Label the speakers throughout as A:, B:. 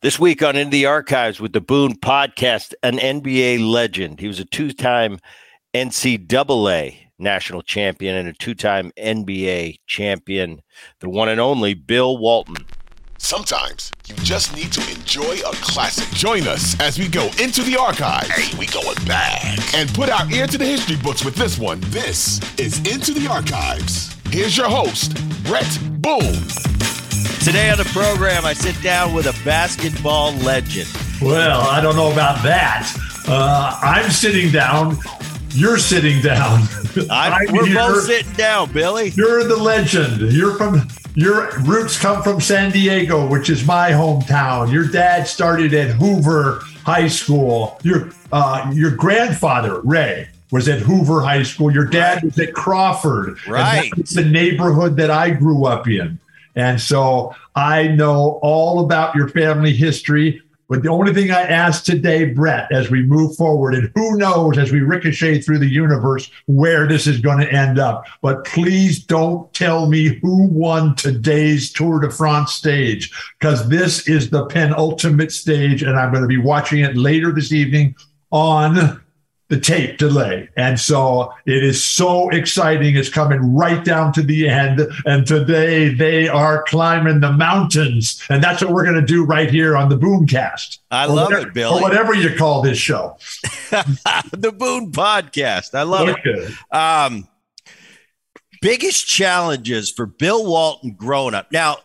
A: This week on In the Archives with the Boone podcast, an NBA legend. He was a two time NCAA national champion and a two time NBA champion, the one and only Bill Walton.
B: Sometimes you just need to enjoy a classic. Join us as we go into the archives. Hey, we going back. And put our ear to the history books with this one. This is Into the Archives. Here's your host, Bret Boone.
A: Today on the program, I sit down with a basketball legend.
C: Well, I don't know about that. Uh, I'm sitting down. You're sitting down.
A: I'm, we're here. both sitting down, Billy.
C: You're the legend. You're from your roots come from San Diego, which is my hometown. Your dad started at Hoover High School. Your uh, your grandfather Ray was at Hoover High School. Your dad right. was at Crawford.
A: Right.
C: It's the neighborhood that I grew up in. And so I know all about your family history. But the only thing I ask today, Bret, as we move forward, and who knows as we ricochet through the universe where this is going to end up, but please don't tell me who won today's Tour de France stage, because this is the penultimate stage, and I'm going to be watching it later this evening on the tape delay. And so it is so exciting. It's coming right down to the end. And today they are climbing the mountains. And that's what we're going to do right here on the Boomcast.
A: I love
C: whatever,
A: it, Billy.
C: Or whatever you call this show.
A: the Boone Podcast. I love okay. it. Um, biggest challenges for Bill Walton growing up. Now,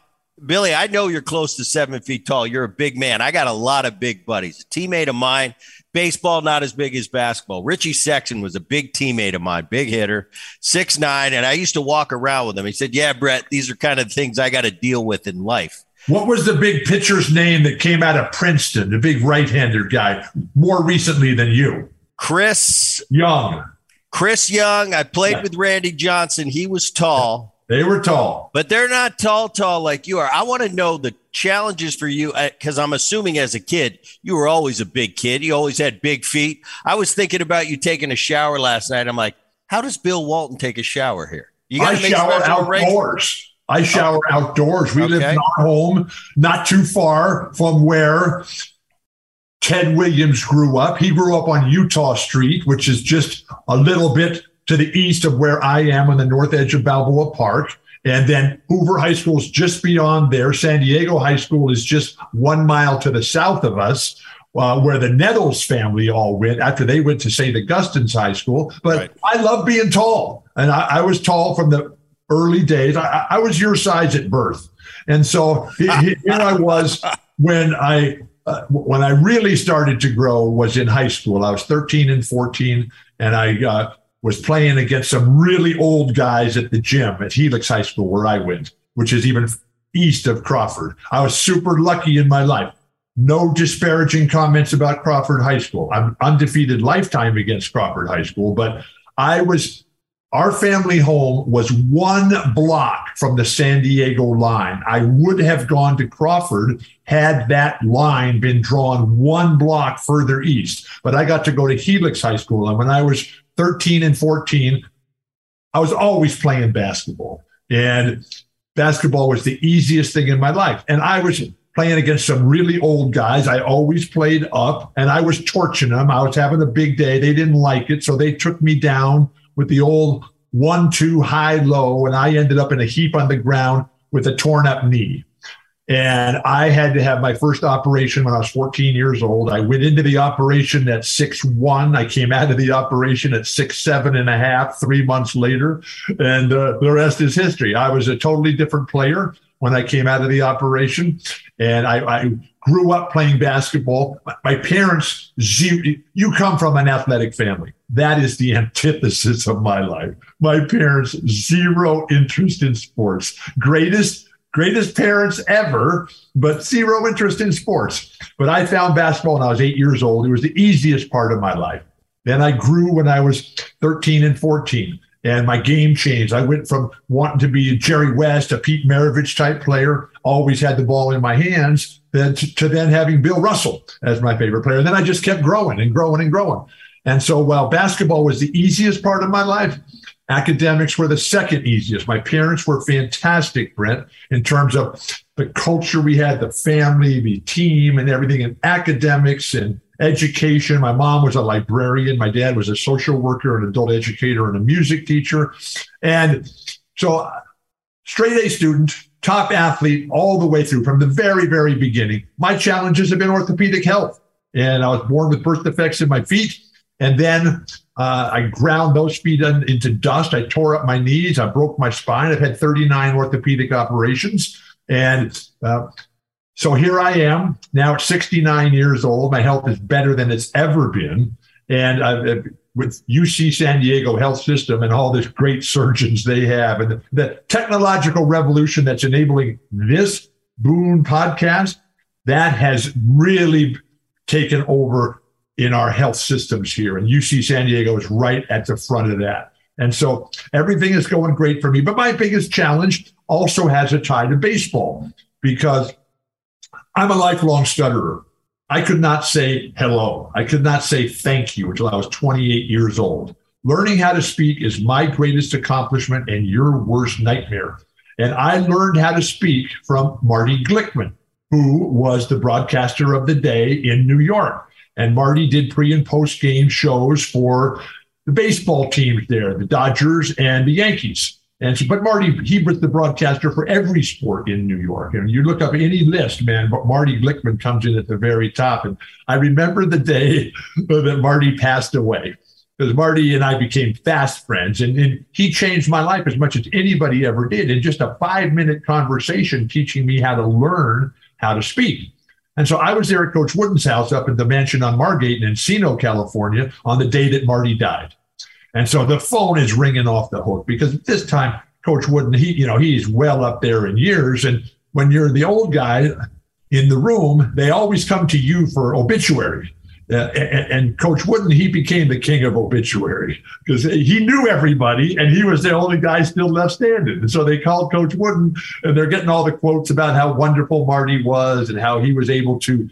A: Billy, I know you're close to seven feet tall. You're a big man. I got a lot of big buddies. A teammate of mine baseball not as big as basketball. Richie Sexson was a big teammate of mine, big hitter, six nine, and I used to walk around with him. He said, "Yeah, Bret, these are kind of things I got to deal with in life."
C: What was the big pitcher's name that came out of Princeton? The big right-hander guy, more recently than you,
A: Chris
C: Young.
A: Chris Young. I played yeah. with Randy Johnson. He was tall.
C: They were tall,
A: but they're not tall, tall like you are. I want to know the challenges for you because uh, I'm assuming as a kid you were always a big kid. You always had big feet. I was thinking about you taking a shower last night. I'm like, how does Bill Walton take a shower here?
C: You got to shower outdoors. I shower oh. outdoors. We okay. live not home, not too far from where Ted Williams grew up. He grew up on Utah Street, which is just a little bit to the east of where I am on the north edge of Balboa Park. And then Hoover High School is just beyond there. San Diego High School is just one mile to the south of us, uh, where the Nettles family all went after they went to St. Augustine's High School. But right. I love being tall. And I, I, was tall from the early days. I, I was your size at birth. And so here I was when I uh, when I really started to grow was in high school. I was 13 and 14, and I uh, was playing against some really old guys at the gym at Helix High School where I went, which is even east of Crawford. I was super lucky in my life. No disparaging comments about Crawford High School. I'm undefeated lifetime against Crawford High School, but I was our family home was one block from the San Diego line. I would have gone to Crawford had that line been drawn one block further east. But I got to go to Helix High School. And when I was 13 and 14, I was always playing basketball. And basketball was the easiest thing in my life. And I was playing against some really old guys. I always played up and I was torching them. I was having a big day. They didn't like it. So they took me down with the old one, two, high, low. And I ended up in a heap on the ground with a torn up knee. And I had to have my first operation when I was 14 years old. I went into the operation at six one. I came out of the operation at six seven and a half three months later. And uh, the rest is history. I was a totally different player when I came out of the operation. And I, I grew up playing basketball. My parents, you come from an athletic family. That is the antithesis of my life. My parents, zero interest in sports. Greatest greatest parents ever, but zero interest in sports. But I found basketball when I was eight years old. It was the easiest part of my life. Then I grew when I was 13 and 14, and my game changed. I went from wanting to be a Jerry West, a Pete Maravich type player, always had the ball in my hands, then to, to then having Bill Russell as my favorite player. And then I just kept growing and growing and growing. And so while basketball was the easiest part of my life, academics were the second easiest. My parents were fantastic, Brent, in terms of the culture we had, the family, the team, and everything, and academics and education. My mom was a librarian. My dad was a social worker, an adult educator, and a music teacher. And so, straight A student, top athlete all the way through from the very, very beginning. My challenges have been orthopedic health. And I was born with birth defects in my feet. And then uh, I ground those feet in, into dust. I tore up my knees. I broke my spine. I've had 39 orthopedic operations. And uh, so here I am now at 69 years old. My health is better than it's ever been. And I've, with UC San Diego Health System and all this great surgeons they have, and the, the technological revolution that's enabling this Boone podcast, that has really taken over in our health systems here. And UC San Diego is right at the front of that. And so everything is going great for me. But my biggest challenge also has a tie to baseball because I'm a lifelong stutterer. I could not say hello. I could not say thank you until I was 28 years old. Learning how to speak is my greatest accomplishment and your worst nightmare. And I learned how to speak from Marty Glickman, who was the broadcaster of the day in New York. And Marty did pre and post game shows for the baseball teams there, the Dodgers and the Yankees. And so, but Marty, he was the broadcaster for every sport in New York. And you look up any list, man, but Marty Glickman comes in at the very top. And I remember the day that Marty passed away because Marty and I became fast friends. And, and he changed my life as much as anybody ever did in just a five minute conversation, teaching me how to learn how to speak. And so I was there at Coach Wooden's house up at the mansion on Margate in Encino, California, on the day that Marty died. And so the phone is ringing off the hook because this time, Coach Wooden, he, you know, he's well up there in years. And when you're the old guy in the room, they always come to you for obituary. And, Coach Wooden, he became the king of obituary because he knew everybody and he was the only guy still left standing. And so they called Coach Wooden and they're getting all the quotes about how wonderful Marty was and how he was able to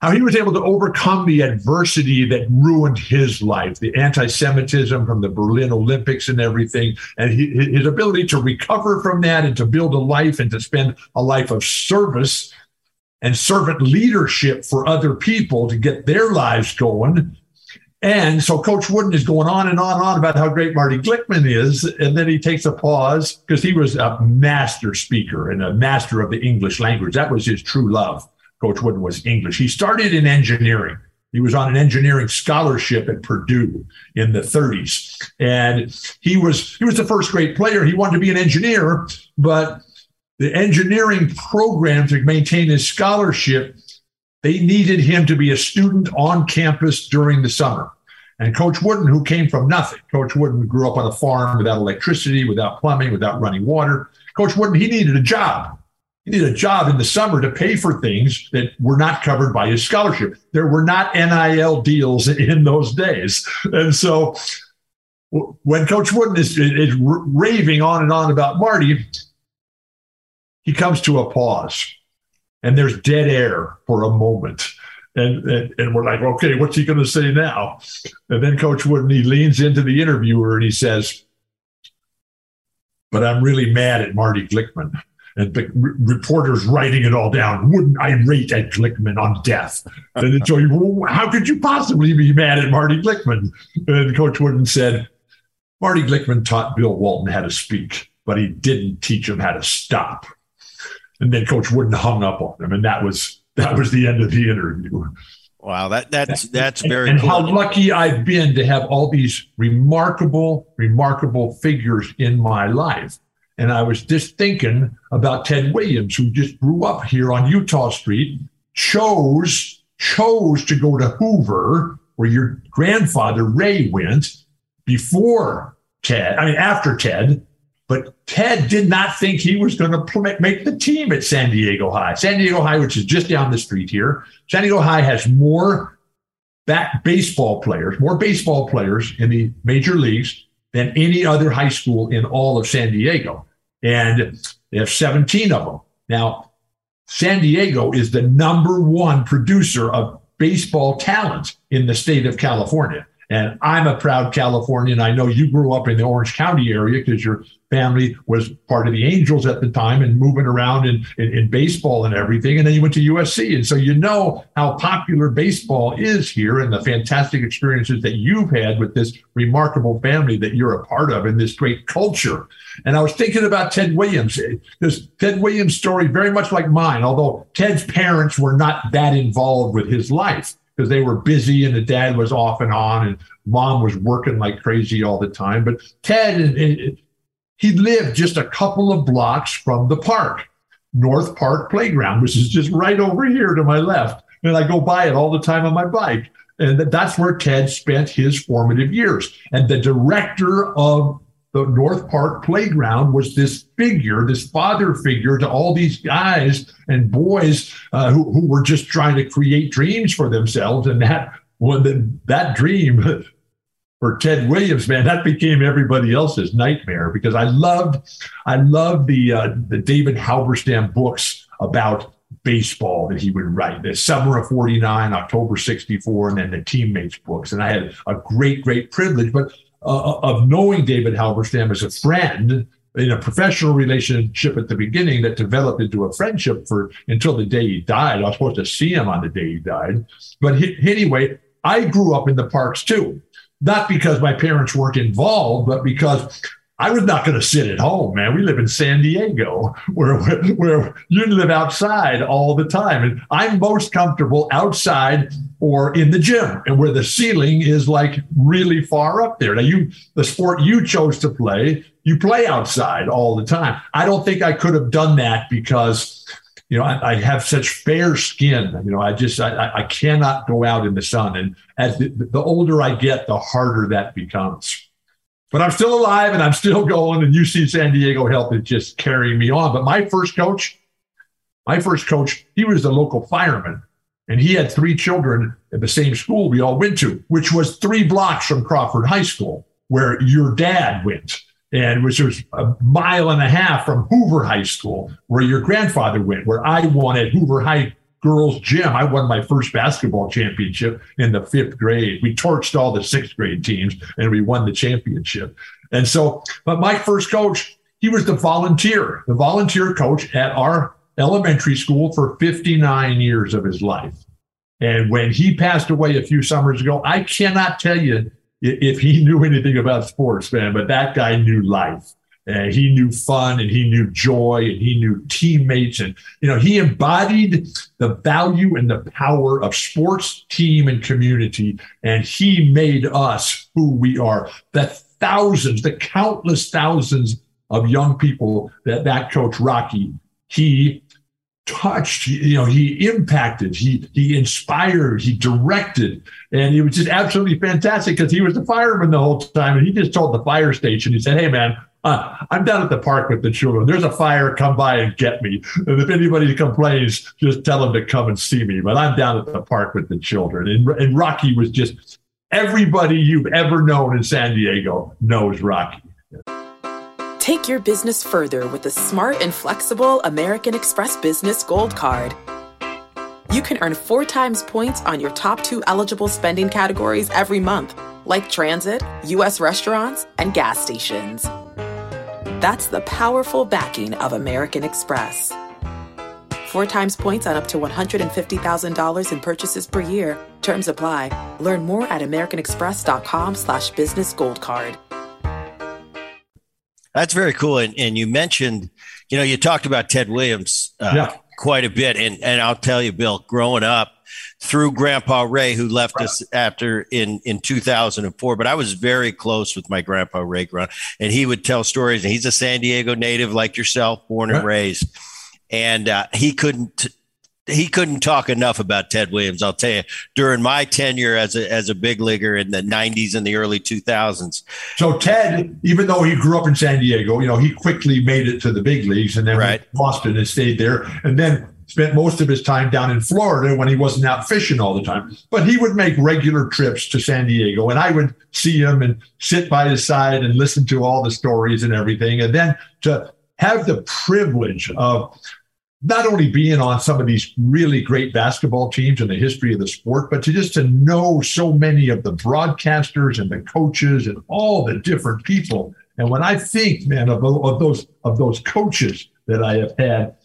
C: how he was able to overcome the adversity that ruined his life, the anti-Semitism from the Berlin Olympics and everything, and he, his ability to recover from that and to build a life and to spend a life of service and servant leadership for other people to get their lives going. And so Coach Wooden is going on and on and on about how great Marty Glickman is. And then he takes a pause because he was a master speaker and a master of the English language. That was his true love. Coach Wooden was English. He started in engineering. He was on an engineering scholarship at Purdue in the 30s. And he was he was the first great player. He wanted to be an engineer, but the engineering program to maintain his scholarship, they needed him to be a student on campus during the summer. And Coach Wooden, who came from nothing, Coach Wooden grew up on a farm without electricity, without plumbing, without running water. Coach Wooden, he needed a job. He needed a job in the summer to pay for things that were not covered by his scholarship. There were not NIL deals in those days. And so when Coach Wooden is, is raving on and on about Marty, he comes to a pause and there's dead air for a moment. And, and, and we're like, okay, what's he going to say now? And then Coach Wooden, he leans into the interviewer and he says, but I'm really mad at Marty Glickman and the reporters writing it all down. Wouldn't I rate at Glickman on death? And so, well, how could you possibly be mad at Marty Glickman? And Coach Wooden said, Marty Glickman taught Bill Walton how to speak, but he didn't teach him how to stop. And then Coach Wooden hung up on him, and that was that was the end of the interview.
A: Wow, that that's that's very
C: and,
A: cool.
C: how lucky I've been to have all these remarkable, remarkable figures in my life and I was just thinking about Ted Williams, who just grew up here on Utah Street, chose chose to go to Hoover, where your grandfather Ray went before Ted. I mean, after Ted. But Ted did not think he was going to make the team at San Diego High. San Diego High, which is just down the street here, San Diego High has more back baseball players, more baseball players in the major leagues than any other high school in all of San Diego and they have 17 of them. Now, San Diego is the number one producer of baseball talent in the state of California. And I'm a proud Californian. I know you grew up in the Orange County area because your family was part of the Angels at the time and moving around in, in, in, baseball and everything. And then you went to USC. And so you know how popular baseball is here and the fantastic experiences that you've had with this remarkable family that you're a part of and this great culture. And I was thinking about Ted Williams. This Ted Williams story, very much like mine, although Ted's parents were not that involved with his life because they were busy and the dad was off and on and mom was working like crazy all the time. But Ted, he lived just a couple of blocks from the park, North Park Playground, which is just right over here to my left. And I go by it all the time on my bike. And that's where Ted spent his formative years. And the director of the North Park playground was this figure, this father figure to all these guys and boys uh, who, who were just trying to create dreams for themselves. And that when the, that dream for Ted Williams, man, that became everybody else's nightmare because I loved, I loved the uh, the David Halberstam books about baseball that he would write. The Summer of 49, October 64, and then the teammates books. And I had a great, great privilege. But uh, of knowing David Halberstam as a friend in a professional relationship at the beginning that developed into a friendship for until the day he died. I was supposed to see him on the day he died. But he, anyway, I grew up in the parks too. Not because my parents weren't involved, but because I was not going to sit at home, man. We live in San Diego, where, where, you live outside all the time, and I'm most comfortable outside or in the gym, and where the ceiling is like really far up there. Now, you the sport you chose to play, you play outside all the time. I don't think I could have done that because you know, I, I, have such fair skin. You know, I just I, I cannot go out in the sun. And as the, the older I get, the harder that becomes but I'm still alive and I'm still going. And UC San Diego Health is just carrying me on. But my first coach, my first coach, he was a local fireman. And he had three children at the same school we all went to, which was three blocks from Crawford High School, where your dad went, and which was a mile and a half from Hoover High School, where your grandfather went, where I at Hoover High girls gym. I won my first basketball championship in the fifth grade. We torched all the sixth grade teams and we won the championship. And so, but my first coach, he was the volunteer, the volunteer coach at our elementary school for 59 years of his life. And when he passed away a few summers ago, I cannot tell you if he knew anything about sports, man, but that guy knew life. Uh, he knew fun and he knew joy and he knew teammates and you know he embodied the value and the power of sports team and community and he made us who we are. The thousands the countless thousands of young people that that coach rocky he touched you know he impacted he he inspired he directed and it was just absolutely fantastic because he was the fireman the whole time and he just told the fire station he said hey man uh, I'm down at the park with the children. There's a fire. Come by and get me. And if anybody complains, just tell them to come and see me. But I'm down at the park with the children. And, and Rocky was just everybody you've ever known in San Diego knows Rocky.
D: Take your business further with the smart and flexible American Express Business Gold Card. You can earn four times points on your top two eligible spending categories every month, like transit, U.S. restaurants, and gas stations. That's the powerful backing of American Express. Four times points on up to $150,000 in purchases per year. Terms apply. Learn more at americanexpress.com slash business gold card.
A: That's very cool. And, and you mentioned, you know, you talked about Ted Williams uh, yeah. Quite a bit. And, and I'll tell you, Bill, growing up, through Grandpa Ray, who left right. us after in in 2004. But I was very close with my Grandpa Ray, and he would tell stories. And he's a San Diego native, like yourself, born and raised. And uh, he couldn't he couldn't talk enough about Ted Williams. I'll tell you, during my tenure as a as a big leaguer in the '90s and the early 2000s.
C: So Ted, even though he grew up in San Diego, you know, he quickly made it to the big leagues and then right. Boston and stayed there. And then spent most of his time down in Florida when he wasn't out fishing all the time. But he would make regular trips to San Diego, and I would see him and sit by his side and listen to all the stories and everything. And then to have the privilege of not only being on some of these really great basketball teams in the history of the sport, but to just to know so many of the broadcasters and the coaches and all the different people. And when I think, man, of, of those of those coaches that I have had,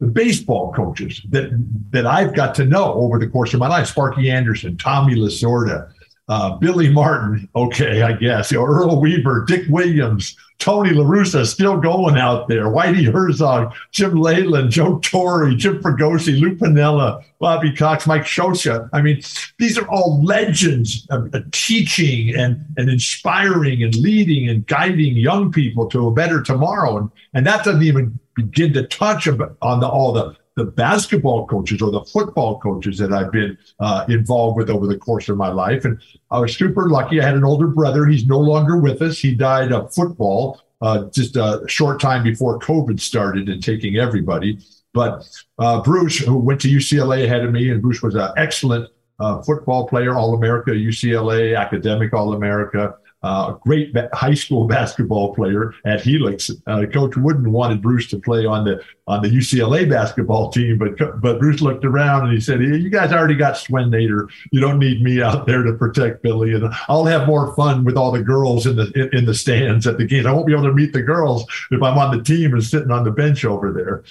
C: the baseball coaches that that I've got to know over the course of my life, Sparky Anderson, Tommy Lasorda, uh, Billy Martin, okay, I guess, know, Earl Weaver, Dick Williams, Tony LaRussa still going out there, Whitey Herzog, Jim Leyland, Joe Torre, Jim Fregosi, Lou Piniella, Bobby Cox, Mike Scioscia. I mean, these are all legends of, of teaching and, and inspiring and leading and guiding young people to a better tomorrow. And, and that doesn't even begin to touch on the, all the the basketball coaches or the football coaches that I've been uh, involved with over the course of my life. And I was super lucky. I had an older brother. He's no longer with us. He died of football uh, just a short time before COVID started and taking everybody. But uh, Bruce, who went to UCLA ahead of me, and Bruce was an excellent uh, football player, All America, UCLA, academic All America uh, great high school basketball player at Helix. Uh, Coach Wooden wanted Bruce to play on the on the UCLA basketball team, but but Bruce looked around and he said, hey, "You guys already got Swen Nater. You don't need me out there to protect Billy, and I'll have more fun with all the girls in the in, in the stands at the games. I won't be able to meet the girls if I'm on the team and sitting on the bench over there."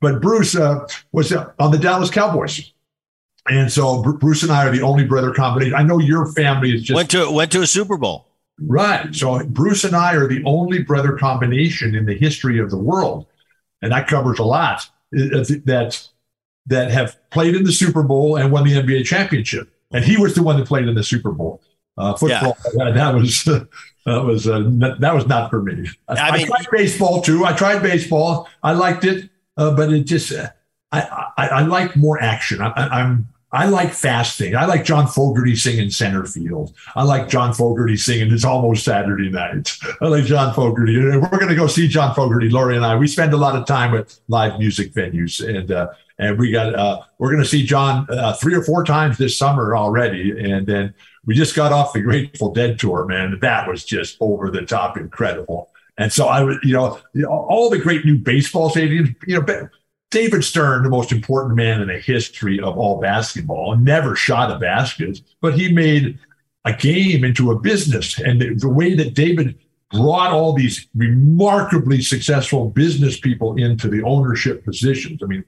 C: But Bruce uh, was on the Dallas Cowboys. And so Bruce and I are the only brother combination. I know your family is just
A: went to went to a Super Bowl.
C: Right. So Bruce and I are the only brother combination in the history of the world, and that covers a lot. That that have played in the Super Bowl and won the NBA championship. And he was the one that played in the Super Bowl. Uh, football yeah. that was that was uh, that was not for me. I, I, mean, I, tried baseball too. I tried baseball. I liked it, uh, but it just I, I, I like more action. I, I'm I like fasting. I like John Fogerty singing center field. I like John Fogerty singing It's Almost Saturday Night. I like John Fogerty. We're going to go see John Fogerty, Lori and I. We spend a lot of time at live music venues, and uh, and we got uh, we're going to see John uh, three or four times this summer already, and then we just got off the Grateful Dead tour. Man, that was just over the top incredible. And so I was, you know, all the great new baseball stadiums, you know, David Stern, the most important man in the history of all basketball, never shot a basket, but he made a game into a business. And the, the way that David brought all these remarkably successful business people into the ownership positions. I mean,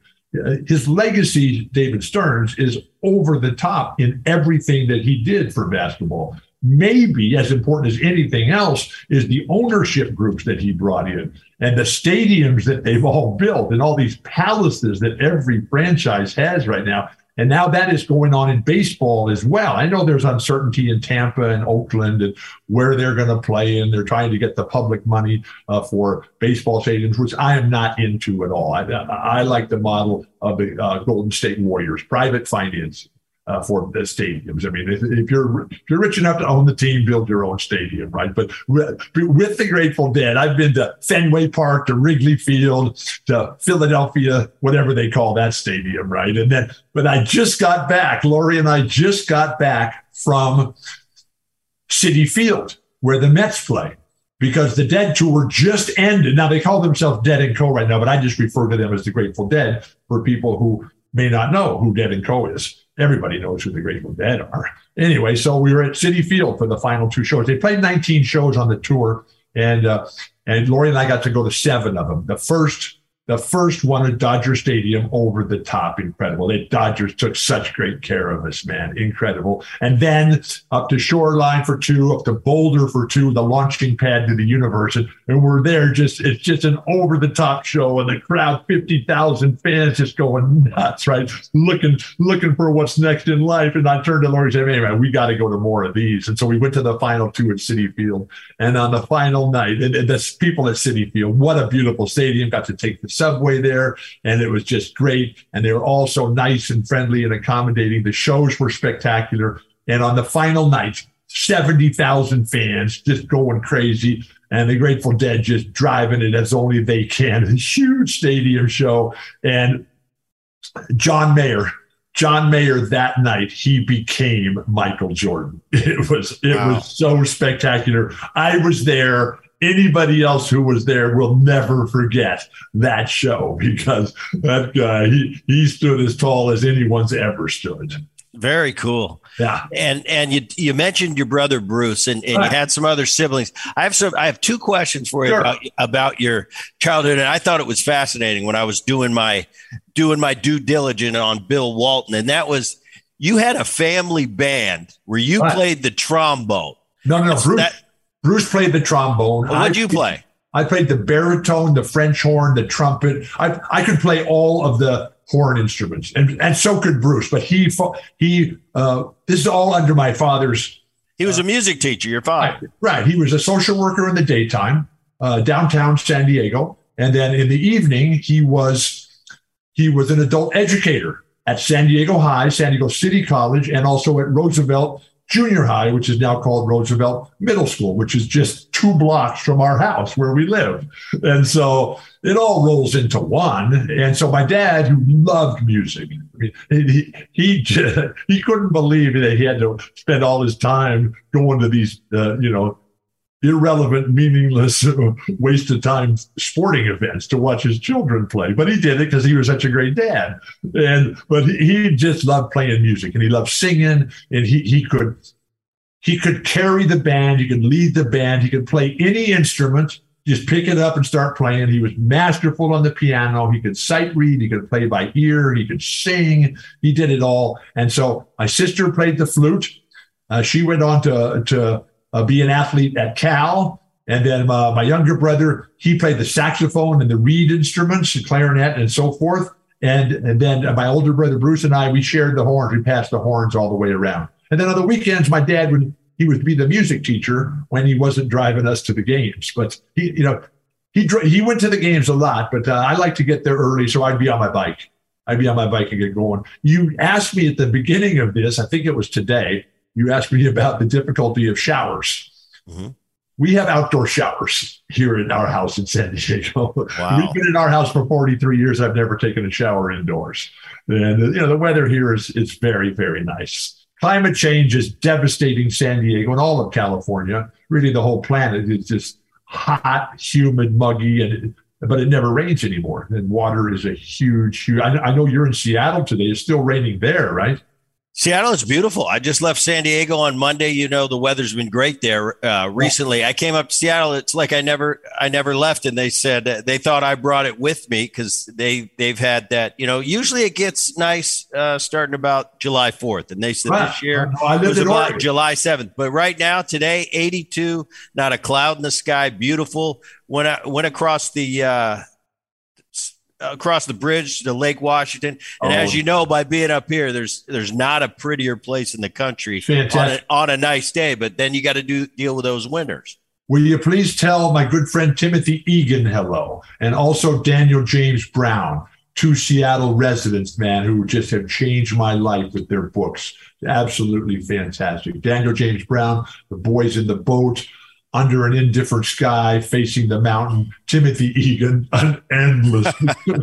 C: his legacy, David Stern's, is over the top in everything that he did for basketball maybe as important as anything else is the ownership groups that he brought in and the stadiums that they've all built and all these palaces that every franchise has right now. And now that is going on in baseball as well. I know there's uncertainty in Tampa and Oakland and where they're going to play, and they're trying to get the public money uh, for baseball stadiums, which I am not into at all. I, I like the model of the uh, Golden State Warriors, private financing uh, for the stadiums. I mean, if, if, you're if you're rich enough to own the team, build your own stadium, right? But with, with, the Grateful Dead, I've been to Fenway Park, to Wrigley Field, to Philadelphia, whatever they call that stadium, right? And then, but I just got back. Lori and I just got back from Citi Field, where the Mets play. Because the Dead tour just ended. Now they call themselves Dead and Co. right now, but I just refer to them as the Grateful Dead for people who may not know who Dead and Co. is everybody knows who the Grateful Dead are. Anyway, so we were at Citi Field for the final two shows. They played 19 shows on the tour, and uh, and Lori and I got to go to seven of them. The first the first one at Dodger Stadium over the top, incredible. The Dodgers took such great care of us, man, incredible. And then up to Shoreline for two, up to Boulder for two, the launching pad to the universe, and, and we're there. Just it's just an over the top show, and the crowd, fifty thousand fans, just going nuts, right? Looking looking for what's next in life. And I turned to Lori and said, "Hey, man, we got to go to more of these." And so we went to the final two at Citi Field, and on the final night, and, and the people at Citi Field, what a beautiful stadium! Got to take the subway there, and it was just great. And they were all so nice and friendly and accommodating. The shows were spectacular. And on the final night, 70,000 fans just going crazy. And the Grateful Dead just driving it as only they can. A huge stadium show. And John Mayer, John Mayer that night, he became Michael Jordan. It was it wow. was so spectacular. I was there anybody else who was there will never forget that show because that guy he he stood as tall as anyone's ever stood.
A: Very cool.
C: Yeah.
A: And and you you mentioned your brother Bruce and, and right. you had some other siblings. I have some I have two questions for you sure. about, about your childhood. And I thought it was fascinating when I was doing my doing my due diligence on Bill Walton. And that was you had a family band where you right. played the trombone.
C: No, no, no. Bruce, that, Bruce played the trombone.
A: Did you play?
C: I played the baritone, the French horn, the trumpet. I I could play all of the horn instruments, and and so could Bruce. But he he uh, this is all under my father's.
A: He was uh, a music teacher. Your father,
C: right, right? He was a social worker in the daytime, uh, downtown San Diego, and then in the evening he was he was an adult educator at San Diego High, San Diego City College, and also at Roosevelt Junior High, which is now called Roosevelt Middle School, which is just two blocks from our house where we live. And so it all rolls into one. And so my dad, who loved music, he he just, he couldn't believe that he had to spend all his time going to these, uh, you know, irrelevant, meaningless, waste of time sporting events to watch his children play. But he did it because he was such a great dad. And but he, just loved playing music and he loved singing and he he could he could carry the band, he could lead the band, he could play any instrument, just pick it up and start playing. He was masterful on the piano. He could sight read, he could play by ear, he could sing, he did it all. And so my sister played the flute. Uh, she went on to to uh, be an athlete at Cal. And then uh, my younger brother, he played the saxophone and the reed instruments, the clarinet, and so forth. And, and then my older brother Bruce and I, we shared the horns. We passed the horns all the way around. And then on the weekends, my dad would he would be the music teacher when he wasn't driving us to the games. But he, you know, he he went to the games a lot. But uh, I like to get there early, so I'd be on my bike. I'd be on my bike and get going. You asked me at the beginning of this, I think it was today you asked me about the difficulty of showers. Mm-hmm. We have outdoor showers here in our house in San Diego. Wow. We've been in our house for 43 years. I've never taken a shower indoors. And you know, the weather here is is very, very nice. Climate change is devastating San Diego and all of California. Really, the whole planet is just hot, humid, muggy, and but it never rains anymore. And water is a huge, huge. I, I know you're in Seattle today. It's still raining there, right?
A: Seattle is beautiful. I just left San Diego on Monday. You know the weather's been great there uh, recently. I came up to Seattle. It's like I never I never left, and they said uh, they thought I brought it with me because they they've had that. You know, usually it gets nice uh, starting about July fourth, and they said right. this year I it was about Oregon. July seventh. But right now, today, eighty two, not a cloud in the sky, beautiful. Went I went across the uh, across the bridge to Lake Washington. And oh. as you know, by being up here, there's there's not a prettier place in the country on a, on a, nice day. But then you got to do deal with those winters.
C: Will you please tell my good friend Timothy Egan hello, and also Daniel James Brown, two Seattle residents, man, who just have changed my life with their books. Absolutely fantastic. Daniel James Brown, The Boys in the Boat, under an indifferent sky facing the mountain. Timothy Egan, an endless.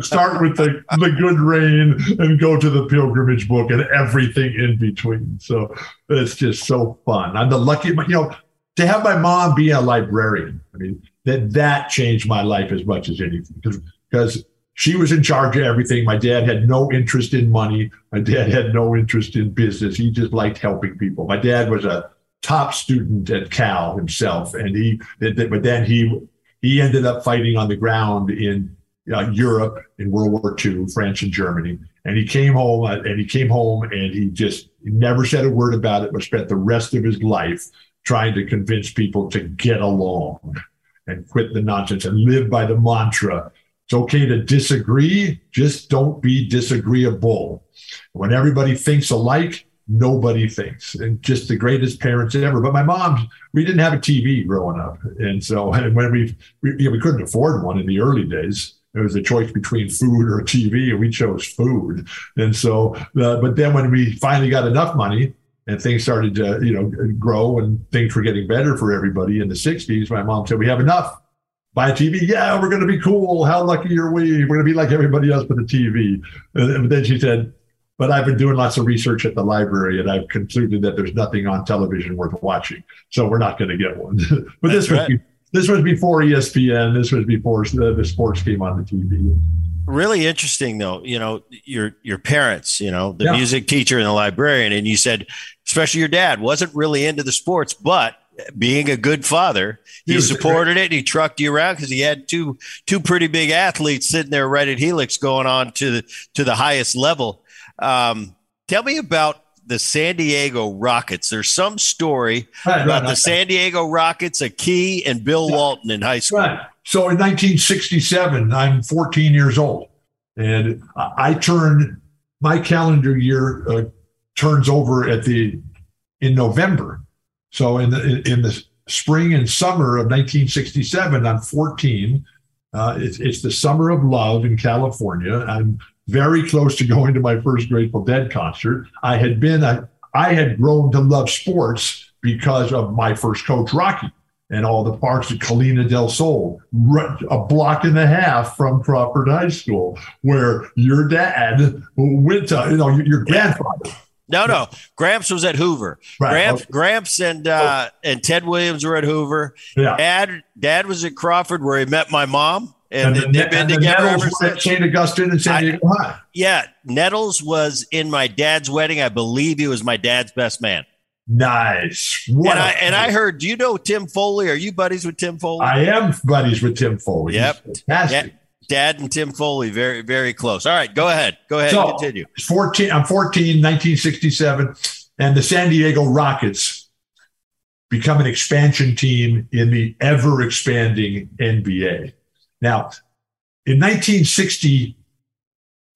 C: Start with the, the good rain and go to the pilgrimage book and everything in between. So it's just so fun. I'm the lucky, you know, to have my mom be a librarian. I mean, that that changed my life as much as anything because because she was in charge of everything. My dad had no interest in money. My dad had no interest in business. He just liked helping people. My dad was a top student at Cal himself, and he but then he he ended up fighting on the ground in uh, Europe in World War II, France and Germany, and he came home uh, and he came home and he just never said a word about it, but spent the rest of his life trying to convince people to get along and quit the nonsense and live by the mantra. It's okay to disagree, just don't be disagreeable. When everybody thinks alike, nobody thinks and just the greatest parents ever but my mom we didn't have a tv growing up and so and when we we, you know, we couldn't afford one in the early days it was a choice between food or tv and we chose food and so uh, but then when we finally got enough money and things started to you know grow and things were getting better for everybody in the 60s my mom said we have enough buy a TV. Yeah, we're going to be cool. How lucky are we? We're going to be like everybody else with a TV. And then she said, but I've been doing lots of research at the library and I've concluded that there's nothing on television worth watching. So we're not going to get one. but That's this right. was this was before ESPN. This was before the, uh, the sports came on the TV.
A: Really interesting, though. You know, your your parents, you know, the yeah. music teacher and the librarian, and you said, especially your dad, wasn't really into the sports, but being a good father, he, he supported it. And he trucked you around because he had two two pretty big athletes sitting there right at Helix, going on to the to the highest level. Um, tell me about the San Diego Rockets. There's some story right, about right, the San Diego Rockets, a key, and Bill Walton in high school. Right.
C: So in 1967, I'm 14 years old, and I turned my calendar year uh, turns over at the in November. So in the in the spring and summer of 1967, I'm 14. Uh, it's, it's the summer of love in California. I'm very close to going to my first Grateful Dead concert. I had been, a, I had grown to love sports because of my first coach, Rocky, and all the parks at Colina del Sol, a block and a half from Crawford High School, where your dad went to, you know, your grandfather.
A: No, no. Gramps was at Hoover. Right. Gramps, okay. Gramps and uh, oh. and Ted Williams were at Hoover. Yeah. Dad, Dad was at Crawford where he met my mom and, and they've been together ever since.
C: St. Augustine and San Diego High.
A: Yeah, Nettles was in my dad's wedding. I believe he was my dad's best man.
C: Nice.
A: What and I, and I heard, do you know Tim Foley? Are you buddies with Tim Foley?
C: I am buddies with Tim Foley.
A: Yep. Fantastic. Dad and Tim Foley, very, very close. All right, go ahead. Go ahead. So, continue.
C: 14, I'm 14, 1967, and the San Diego Rockets become an expansion team in the ever expanding NBA. Now, in 1962,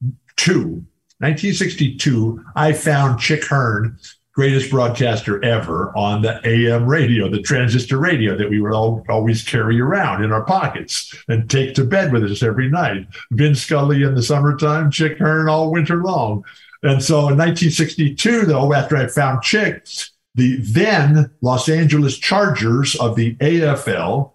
C: 1962, I found Chick Hearn, greatest broadcaster ever, on the AM radio, the transistor radio that we would all always carry around in our pockets and take to bed with us every night. Vin Scully in the summertime, Chick Hearn all winter long. And so in 1962, though, after I found Chick, the then Los Angeles Chargers of the AFL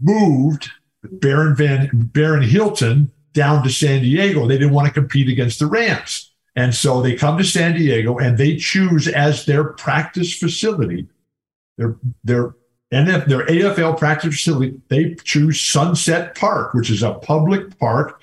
C: moved Baron Van Baron Hilton down to San Diego. They didn't want to compete against the Rams. And so they come to San Diego and they choose as their practice facility, their their NF, their AFL practice facility, they choose Sunset Park, which is a public park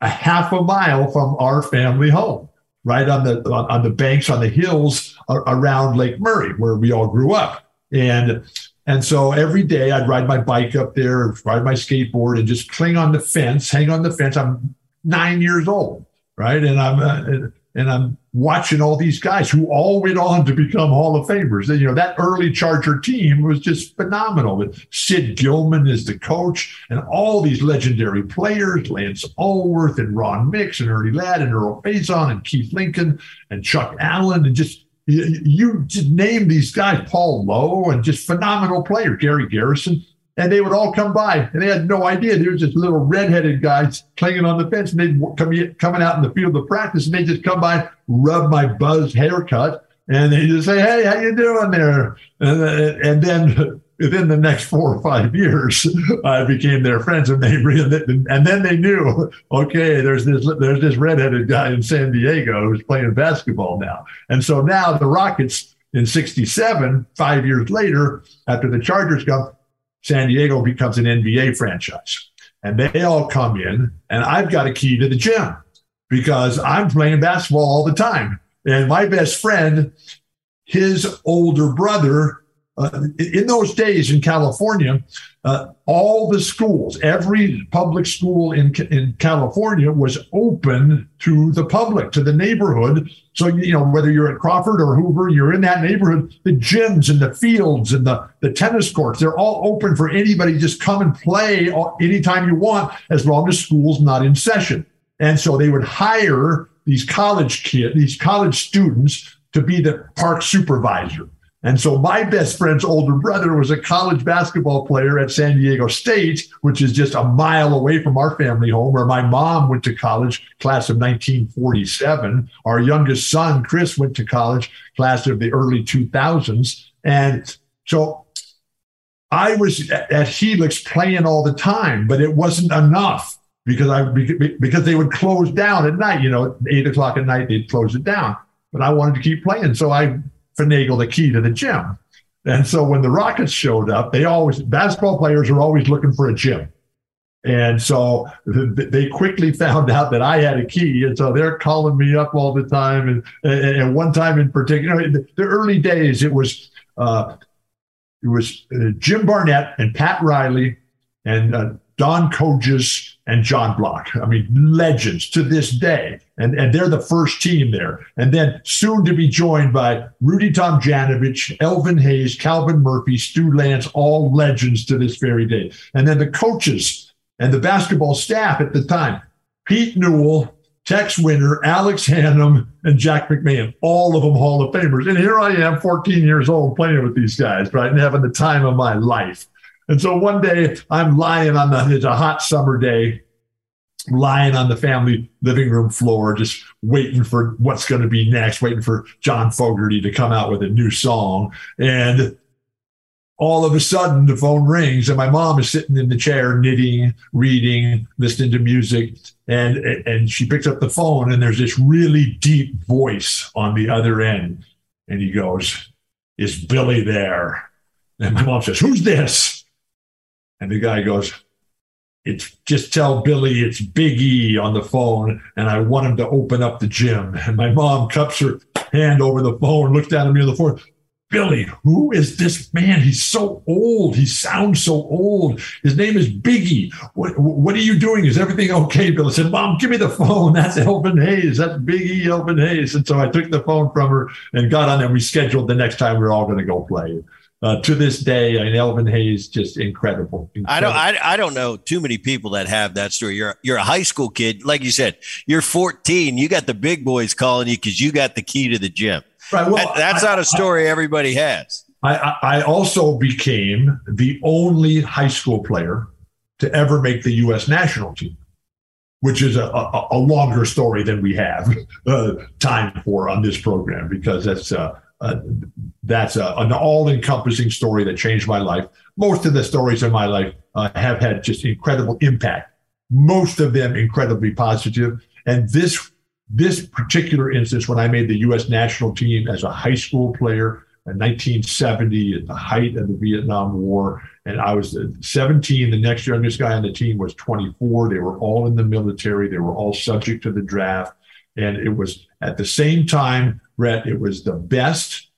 C: a half a mile from our family home, right on the on, on the banks on the hills around Lake Murray, where we all grew up. And and so every day I'd ride my bike up there, ride my skateboard, and just cling on the fence, hang on the fence. I'm nine years old, right? And I'm uh, and I'm watching all these guys who all went on to become Hall of Famers. And, you know, that early Charger team was just phenomenal. With Sid Gilman is the coach, and all these legendary players, Lance Alworth and Ron Mix and Ernie Ladd and Earl Faison and Keith Lincoln and Chuck Allen and just you, you just name these guys, Paul Lowe, and just phenomenal players, Gary Garrison, and they would all come by, and they had no idea there was just little redheaded guys clinging on the fence, and they'd come coming out in the field of practice, and they just come by, rub my buzz haircut, and they just say, "Hey, how you doing there?" And, uh, and then within the next four or five years, I became their friends, and they and then they knew, okay, there's this there's this redheaded guy in San Diego who's playing basketball now, and so now the Rockets in '67, five years later, after the Chargers come, San Diego becomes an NBA franchise, and they all come in, and I've got a key to the gym because I'm playing basketball all the time, and my best friend, his older brother uh, in those days in California, uh, all the schools, every public school in, in California was open to the public, to the neighborhood. So, you know, whether you're at Crawford or Hoover, you're in that neighborhood, the gyms and the fields and the, the tennis courts, they're all open for anybody. Just come and play anytime you want, as long as school's not in session. And so they would hire these college kids, these college students to be the park supervisor. And so my best friend's older brother was a college basketball player at San Diego State, which is just a mile away from our family home, where my mom went to college, class of 1947. Our youngest son, Chris, went to college, class of the early 2000s. And so I was at Helix playing all the time, but it wasn't enough because I because they would close down at night. You know, eight o'clock at night they'd close it down. But I wanted to keep playing, so I finagle the key to the gym. And so when the Rockets showed up, they always basketball players are always looking for a gym. And so they quickly found out that I had a key. And so they're calling me up all the time. And, and one time in particular, in the early days, it was, uh, it was uh, Jim Barnett and Pat Riley and uh, Don Kojis and John Block. I mean, legends to this day. And, and they're the first team there. And then soon to be joined by Rudy Tomjanovich, Elvin Hayes, Calvin Murphy, Stu Lantz, all legends to this very day. And then the coaches and the basketball staff at the time Pete Newell, Tex Winter, Alex Hannum, and Jack McMahon, all of them Hall of Famers. And here I am, 14 years old, playing with these guys, right? And having the time of my life. And so one day I'm lying on the, it's a hot summer day, lying on the family living room floor, just waiting for what's going to be next, waiting for John Fogerty to come out with a new song. And all of a sudden the phone rings and my mom is sitting in the chair knitting reading listening to music. And and she picks up the phone and there's this really deep voice on the other end. And he goes is billy there? And my mom says who's this and the guy goes it's just tell billy it's big e on the phone and i want him to open up the gym and my mom cups her hand over the phone looks down at me on the phone Billy, who is this man? He's so old. He sounds so old. His name is Biggie. What, what are you doing? Is everything okay? Billy said, Mom, give me the phone. That's Elvin Hayes. That's Biggie Elvin Hayes. And so I took the phone from her and got on and we scheduled the next time we are all going to go play. Uh, to this day, I mean, Elvin Hayes just incredible, incredible.
A: I don't, I, I don't know too many people that have that story. You're, you're a high school kid, like you said. You're 14. You got the big boys calling you because you got the key to the gym. Right. Well, that, that's I, not a story I, everybody has.
C: I, I also became the only high school player to ever make the U.S. national team, which is a, a, a longer story than we have uh, time for on this program because that's uh, uh, that's a, an all-encompassing story that changed my life. Most of the stories in my life uh, have had just incredible impact. Most of them incredibly positive. and this this particular instance, when I made the U.S. national team as a high school player in 1970 at the height of the Vietnam War, and I was 17. The next youngest guy on the team was 24. They were all in the military. They were all subject to the draft. And it was at the same time, Bret, it was the best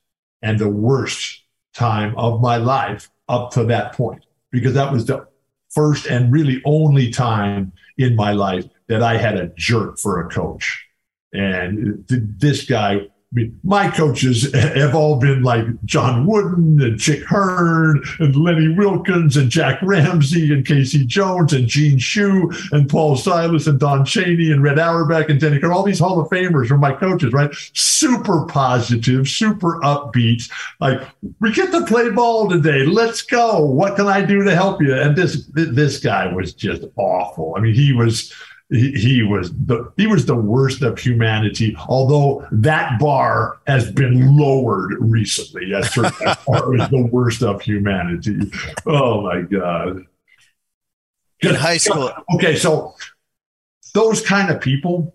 C: and the worst time of my life up to that point, because that was the first and really only time in my life that I had a jerk for a coach. And this guy, I mean, my coaches have all been like John Wooden and Chick Hearn and Lenny Wilkens and Jack Ramsay and Casey Jones and Gene Shue and Paul Silas and Don Chaney and Red Auerbach and Denny All these Hall of Famers are my coaches, right? Super positive, super upbeat. Like, we get to play ball today. Let's go. What can I do to help you? And this this guy was just awful. I mean, he was he, he was the he was the worst of humanity. Although that bar has been lowered recently, as that bar is the worst of humanity. Oh my god!
A: In high school,
C: okay, so those kind of people,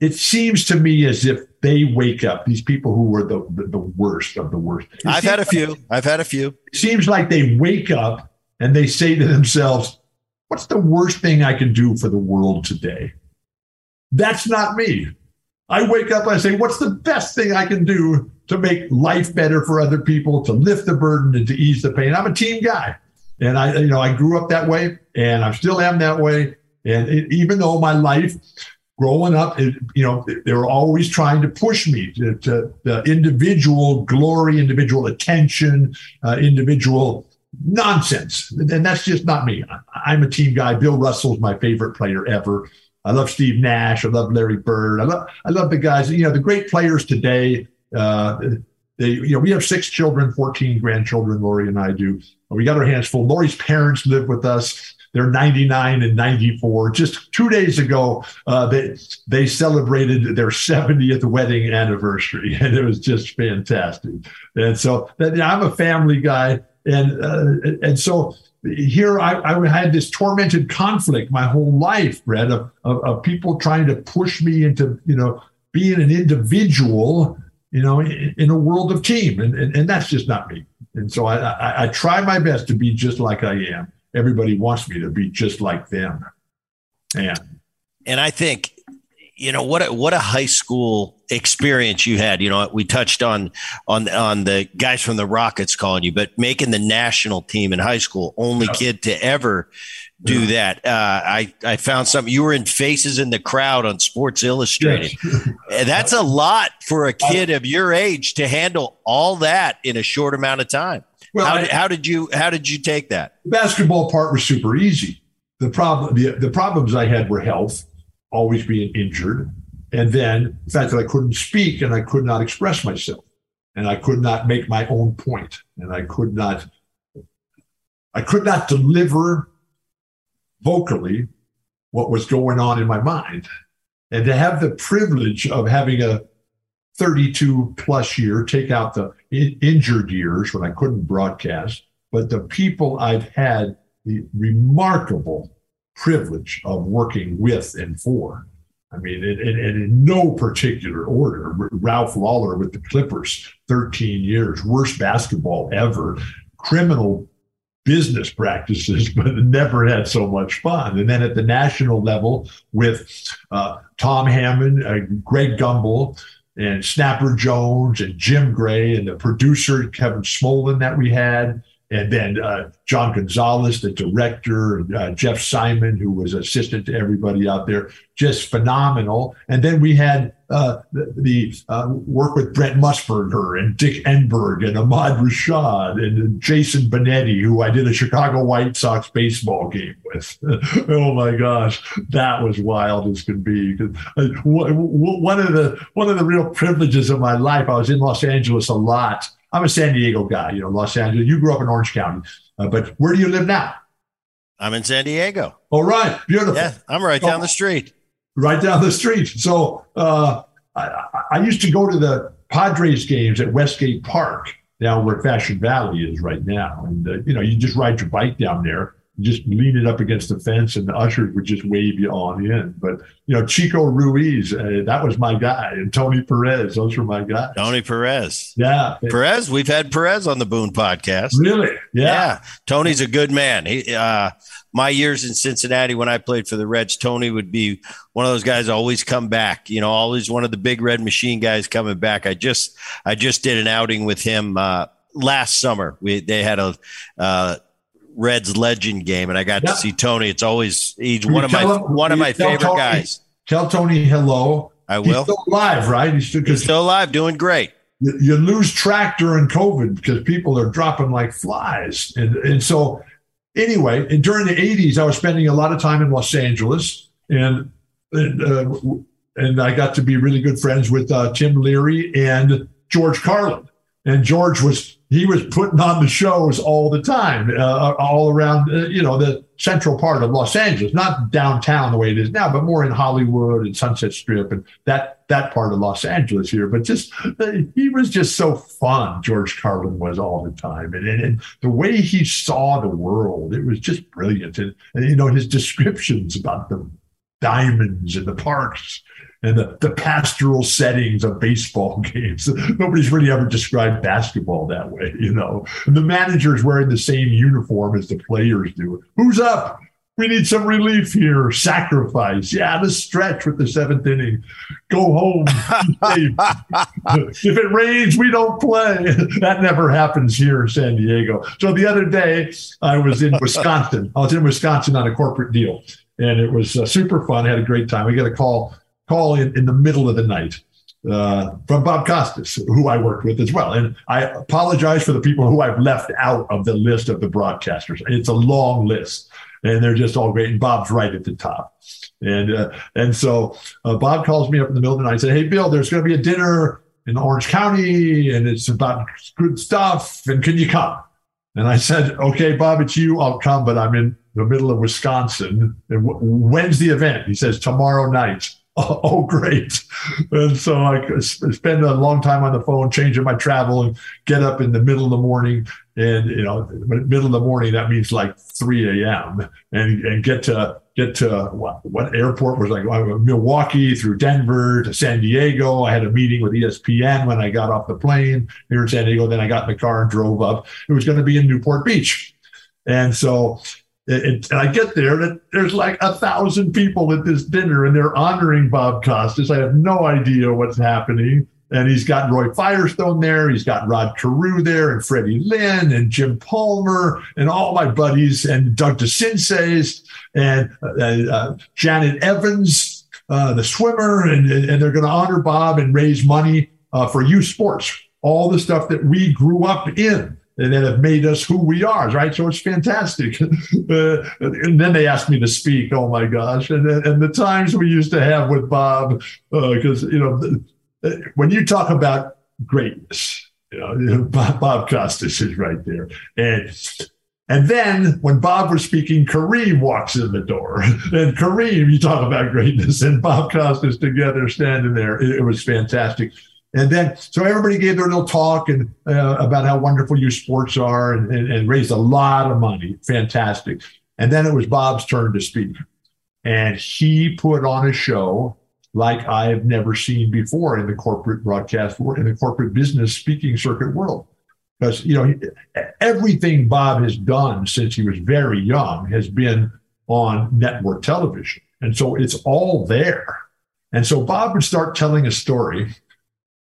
C: it seems to me as if they wake up. These people who were the the, the worst of the worst.
A: It I've had a few. Like, I've had a few.
C: It seems like they wake up and they say to themselves what's the worst thing I can do for the world today? That's not me. I wake up, I say, what's the best thing I can do to make life better for other people, to lift the burden and to ease the pain? I'm a team guy. And I, you know, I grew up that way and I still am that way. And it, even though my life growing up, it, you know, they were always trying to push me to, to the individual glory, individual attention, uh, individual nonsense. And that's just not me. I'm a team guy. Bill Russell's my favorite player ever. I love Steve Nash. I love Larry Bird. I love I love the guys. You know, the great players today. Uh, they, you know, we have six children, 14 grandchildren. Lori and I do. We got our hands full. Lori's parents live with us. They're 99 and 94. Just two days ago, uh, they they celebrated their 70th wedding anniversary, and it was just fantastic. And so, I'm a family guy and uh, and so here I, I, had this tormented conflict my whole life, Bret, of, of, of, people trying to push me into, you know, being an individual you know, in, in a world of team. And, and, and, that's just not me. And so I, I, I try my best to be just like I am. Everybody wants me to be just like them. And,
A: and I think, you know, what a, what a high school experience you had. You know, we touched on on on the guys from the Rockets calling you, but making the national team in high school, only yeah. kid to ever do yeah. that. Uh, I I found something. You were in Faces in the Crowd on Sports Illustrated. Yes. That's a lot for a kid of your age to handle all that in a short amount of time. Well, how, I, how did you how did you take that?
C: The basketball part was super easy. The problem the, the problems I had were health, always being injured, and then the fact that I couldn't speak and I could not express myself, and I could not make my own point, and I could not I could not deliver vocally what was going on in my mind. And to have the privilege of having a 32 plus year, take out the in- injured years when I couldn't broadcast, but the people I've had the remarkable privilege of working with and for. I mean, and, and, and, in no particular order. Ralph Lawler with the Clippers, 13 years, worst basketball ever, criminal business practices, but never had so much fun. And then at the national level with uh, Tom Hammond, uh, Greg Gumbel, and Snapper Jones and Jim Gray and the producer Kevin Smolin that we had, and then uh, John Gonzalez, the director, uh, Jeff Simon, who was assistant to everybody out there, just phenomenal. And then we had uh, the, the uh, work with Brent Musburger and Dick Enberg and Ahmad Rashad and Jason Benetti, who I did a Chicago White Sox baseball game with. oh my gosh, that was wild as can be. Uh, one of the one of the real privileges of my life, I was in Los Angeles a lot I'm a San Diego guy, you know, Los Angeles. You grew up in Orange County, uh, but where do you live now?
A: I'm in San Diego.
C: All right, beautiful.
A: Yeah, I'm right down the street.
C: Right down the street. So uh, I, I, used to go to the Padres games at Westgate Park, down where Fashion Valley is right now, and uh, you know, you just ride your bike down there just lean it up against the fence and the ushers would just wave you on in. But, you know, Chico Ruiz, uh, that was my guy. And Tony Perez, those were my guys.
A: Tony Perez.
C: Yeah.
A: Perez, we've had Perez on the Boone podcast.
C: Really? Yeah. yeah.
A: Tony's a good man. He, uh, my years in Cincinnati when I played for the Reds, Tony would be one of those guys always come back. You know, always one of the big red machine guys coming back. I just I just did an outing with him uh, last summer. We they had a uh, Reds legend game, and I got yep. to see Tony. It's always he's one of my him, one of my favorite
C: Tony,
A: guys.
C: Tell Tony hello.
A: I will.
C: He's still alive, right?
A: He's still, he's still alive, doing great.
C: You, you, lose track during COVID because people are dropping like flies, and and so anyway, and during the '80s, I was spending a lot of time in Los Angeles, and and, uh, and I got to be really good friends with uh, Tim Leary and George Carlin. And George was he was putting on the shows all the time, uh, all around, uh, you know, the central part of Los Angeles, not downtown the way it is now, but more in Hollywood and Sunset Strip and that that part of Los Angeles here. But just uh, he was just so fun. George Carlin was all the time, and, and, and the way he saw the world, it was just brilliant. And, and you know his descriptions about the diamonds and the parks and the, the pastoral settings of baseball games. Nobody's really ever described basketball that way, you know. And the manager's wearing the same uniform as the players do. Who's up? We need some relief here. Sacrifice. Yeah, the stretch with the seventh inning. Go home. if it rains, we don't play. That never happens here in San Diego. So the other day, I was in Wisconsin. I was in Wisconsin on a corporate deal, and it was uh, super fun. I had a great time. I got a call call in, in the middle of the night uh, from Bob Costas, who I worked with as well. And I apologize for the people who I've left out of the list of the broadcasters. It's a long list, and they're just all great. And Bob's right at the top. And uh, and so uh, Bob calls me up in the middle of the night and said, "Hey, Bill, there's going to be a dinner in Orange County, and it's about good stuff. And can you come?" And I said, "Okay, Bob, it's you. I'll come, but I'm in the middle of Wisconsin. And w- when's the event?" He says, "Tomorrow night." Oh, oh, great. And so I spend a long time on the phone, changing my travel and get up in the middle of the morning, and you know, middle of the morning that means like 3 a.m. and and get to get to what, what airport was like uh, Milwaukee through Denver to San Diego. I had a meeting with ESPN when I got off the plane here in San Diego. Then I got in the car and drove up. It was going to be in Newport Beach, and so. And I get there, and there's like a thousand people at this dinner, and they're honoring Bob Costas. I have no idea what's happening. And he's got Roy Firestone there. He's got Rod Carew there, and Freddie Lynn, and Jim Palmer, and all my buddies, and Doug DeCinces, and uh, uh, Janet Evans, uh, the swimmer, and, and they're going to honor Bob and raise money uh, for youth sports. All the stuff that we grew up in that have made us who we are, right? So it's fantastic. uh, and then they asked me to speak. Oh my gosh! And and the times we used to have with Bob, because uh, you know when you talk about greatness, you know, Bob, Bob Costas is right there. And and then when Bob was speaking, Kareem walks in the door. And Kareem, you talk about greatness, and Bob Costas together standing there. It was fantastic. And then, so everybody gave their little talk and uh, about how wonderful your sports are and, and, and raised a lot of money. Fantastic. And then it was Bob's turn to speak. And he put on a show like I've never seen before in the corporate broadcast world, in the corporate business speaking circuit world. Because, you know, everything Bob has done since he was very young has been on network television. And so it's all there. And so Bob would start telling a story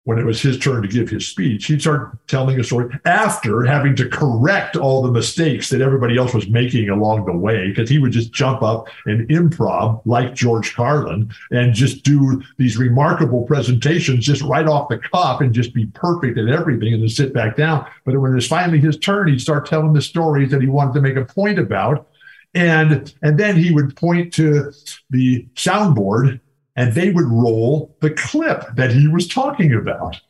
C: when it was his turn to give his speech, he'd start telling a story after having to correct all the mistakes that everybody else was making along the way, because he would just jump up and improv like George Carlin and just do these remarkable presentations just right off the cuff and just be perfect at everything and then sit back down. But when it was finally his turn, he'd start telling the stories that he wanted to make a point about. And, and then he would point to the soundboard and they would roll the clip that he was talking about.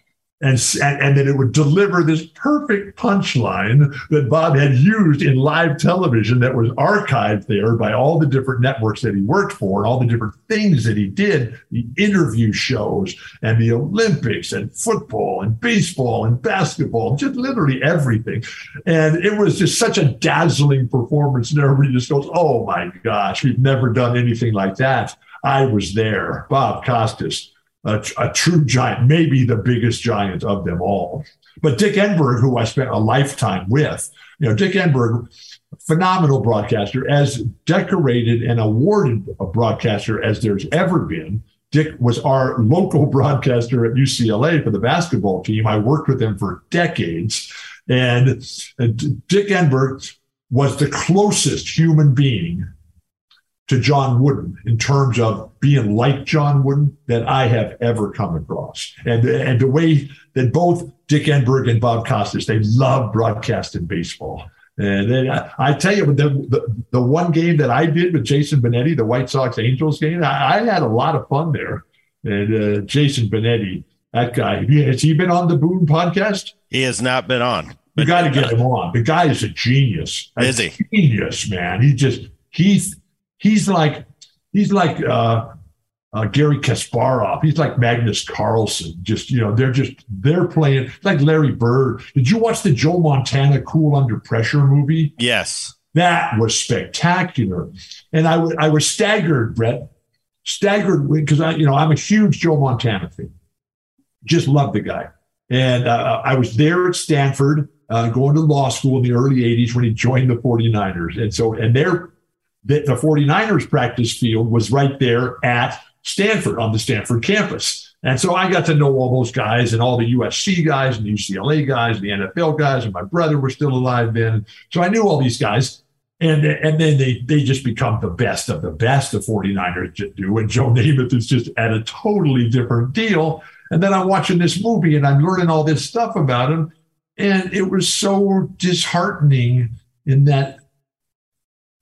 C: And, and, then it would deliver this perfect punchline that Bob had used in live television that was archived there by all the different networks that he worked for and all the different things that he did the interview shows and the Olympics and football and baseball and basketball, just literally everything. And it was just such a dazzling performance. And everybody just goes, Oh my gosh, we've never done anything like that. I was there. Bob Costas, a, a, true giant, maybe the biggest giant of them all. But Dick Enberg, who I spent a lifetime with, you know, Dick Enberg, phenomenal broadcaster, as decorated and awarded a broadcaster as there's ever been. Dick was our local broadcaster at UCLA for the basketball team. I worked with him for decades. And, and Dick Enberg was the closest human being to John Wooden in terms of being like John Wooden that I have ever come across. And, and the way that both Dick Enberg and Bob Costas, they love broadcasting baseball. And then I, I tell you, the, the, the, one game that I did with Jason Benetti, the White Sox Angels game, I, I had a lot of fun there. And uh, Jason Benetti, that guy, has he been on the Boone podcast?
A: He has not been on.
C: You got to get him on. The guy is a genius. A
A: is he?
C: Genius, man. He just, he's, he's like he's like uh, uh, Garry Kasparov. He's like Magnus Carlsen. Just you know, they're just they're playing like Larry Bird. Did you watch the Joe Montana Cool Under Pressure movie?
A: Yes,
C: that was spectacular, and I, w- I was staggered, Bret, staggered because I you know I'm a huge Joe Montana fan. Just love the guy, and uh, I was there at Stanford. Uh, going to law school in the early 80s when he joined the 49ers. And so, and they're the, the 49ers practice field was right there at Stanford on the Stanford campus. And so I got to know all those guys and all the USC guys and the UCLA guys, the NFL guys, and my brother was still alive then. So I knew all these guys. And, and then they, they just become the best of the best the 49ers do. And Joe Namath is just at a totally different deal. And then I'm watching this movie and I'm learning all this stuff about him. And it was so disheartening in that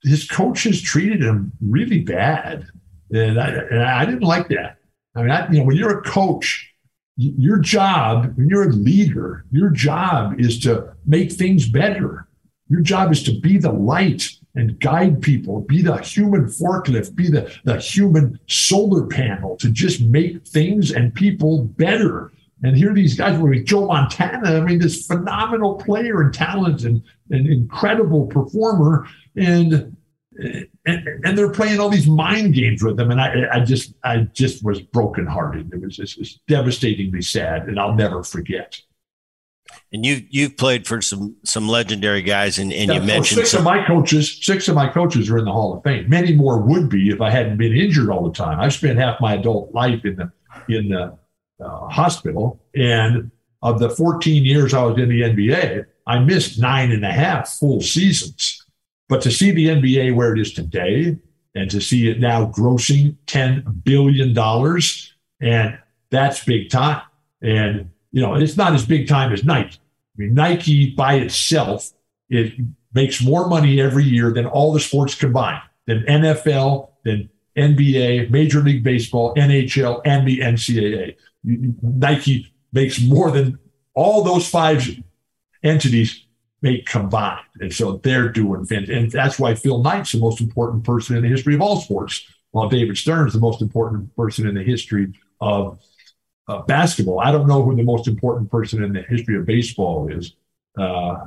C: his coaches treated him really bad, and I, and I didn't like that. I mean, I, you know, when you're a coach, your job, when you're a leader, your job is to make things better. Your job is to be the light and guide people, be the human forklift, be the, the human solar panel to just make things and people better. And here these guys were Joe Montana. I mean, this phenomenal player and talent and an incredible performer. And, and, and they're playing all these mind games with them. And I, I just, I just was brokenhearted. It was just, just devastatingly sad, and I'll never forget.
A: And you you've played for some some legendary guys, and, and yeah, you mentioned
C: six some- of my coaches. Six of my coaches are in the Hall of Fame. Many more would be if I hadn't been injured all the time. I spent half my adult life in the in the uh, hospital, and of the 14 years I was in the NBA, I missed nine and a half full seasons. But to see the NBA where it is today, and to see it now grossing 10 billion dollars, and that's big time. And you know, it's not as big time as Nike. I mean, Nike by itself, it makes more money every year than all the sports combined, than NFL, than NBA, Major League Baseball, NHL, and the NCAA. Nike makes more than all those five entities make combined. And so they're doing fantastic. And that's why Phil Knight's the most important person in the history of all sports, while David Stern's the most important person in the history of uh, basketball. I don't know who the most important person in the history of baseball is. Uh,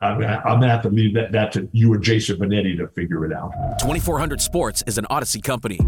C: I'm, I'm gonna have to leave that, that to you and Jason Benetti to figure it out.
E: 2400 Sports is an Audacy company.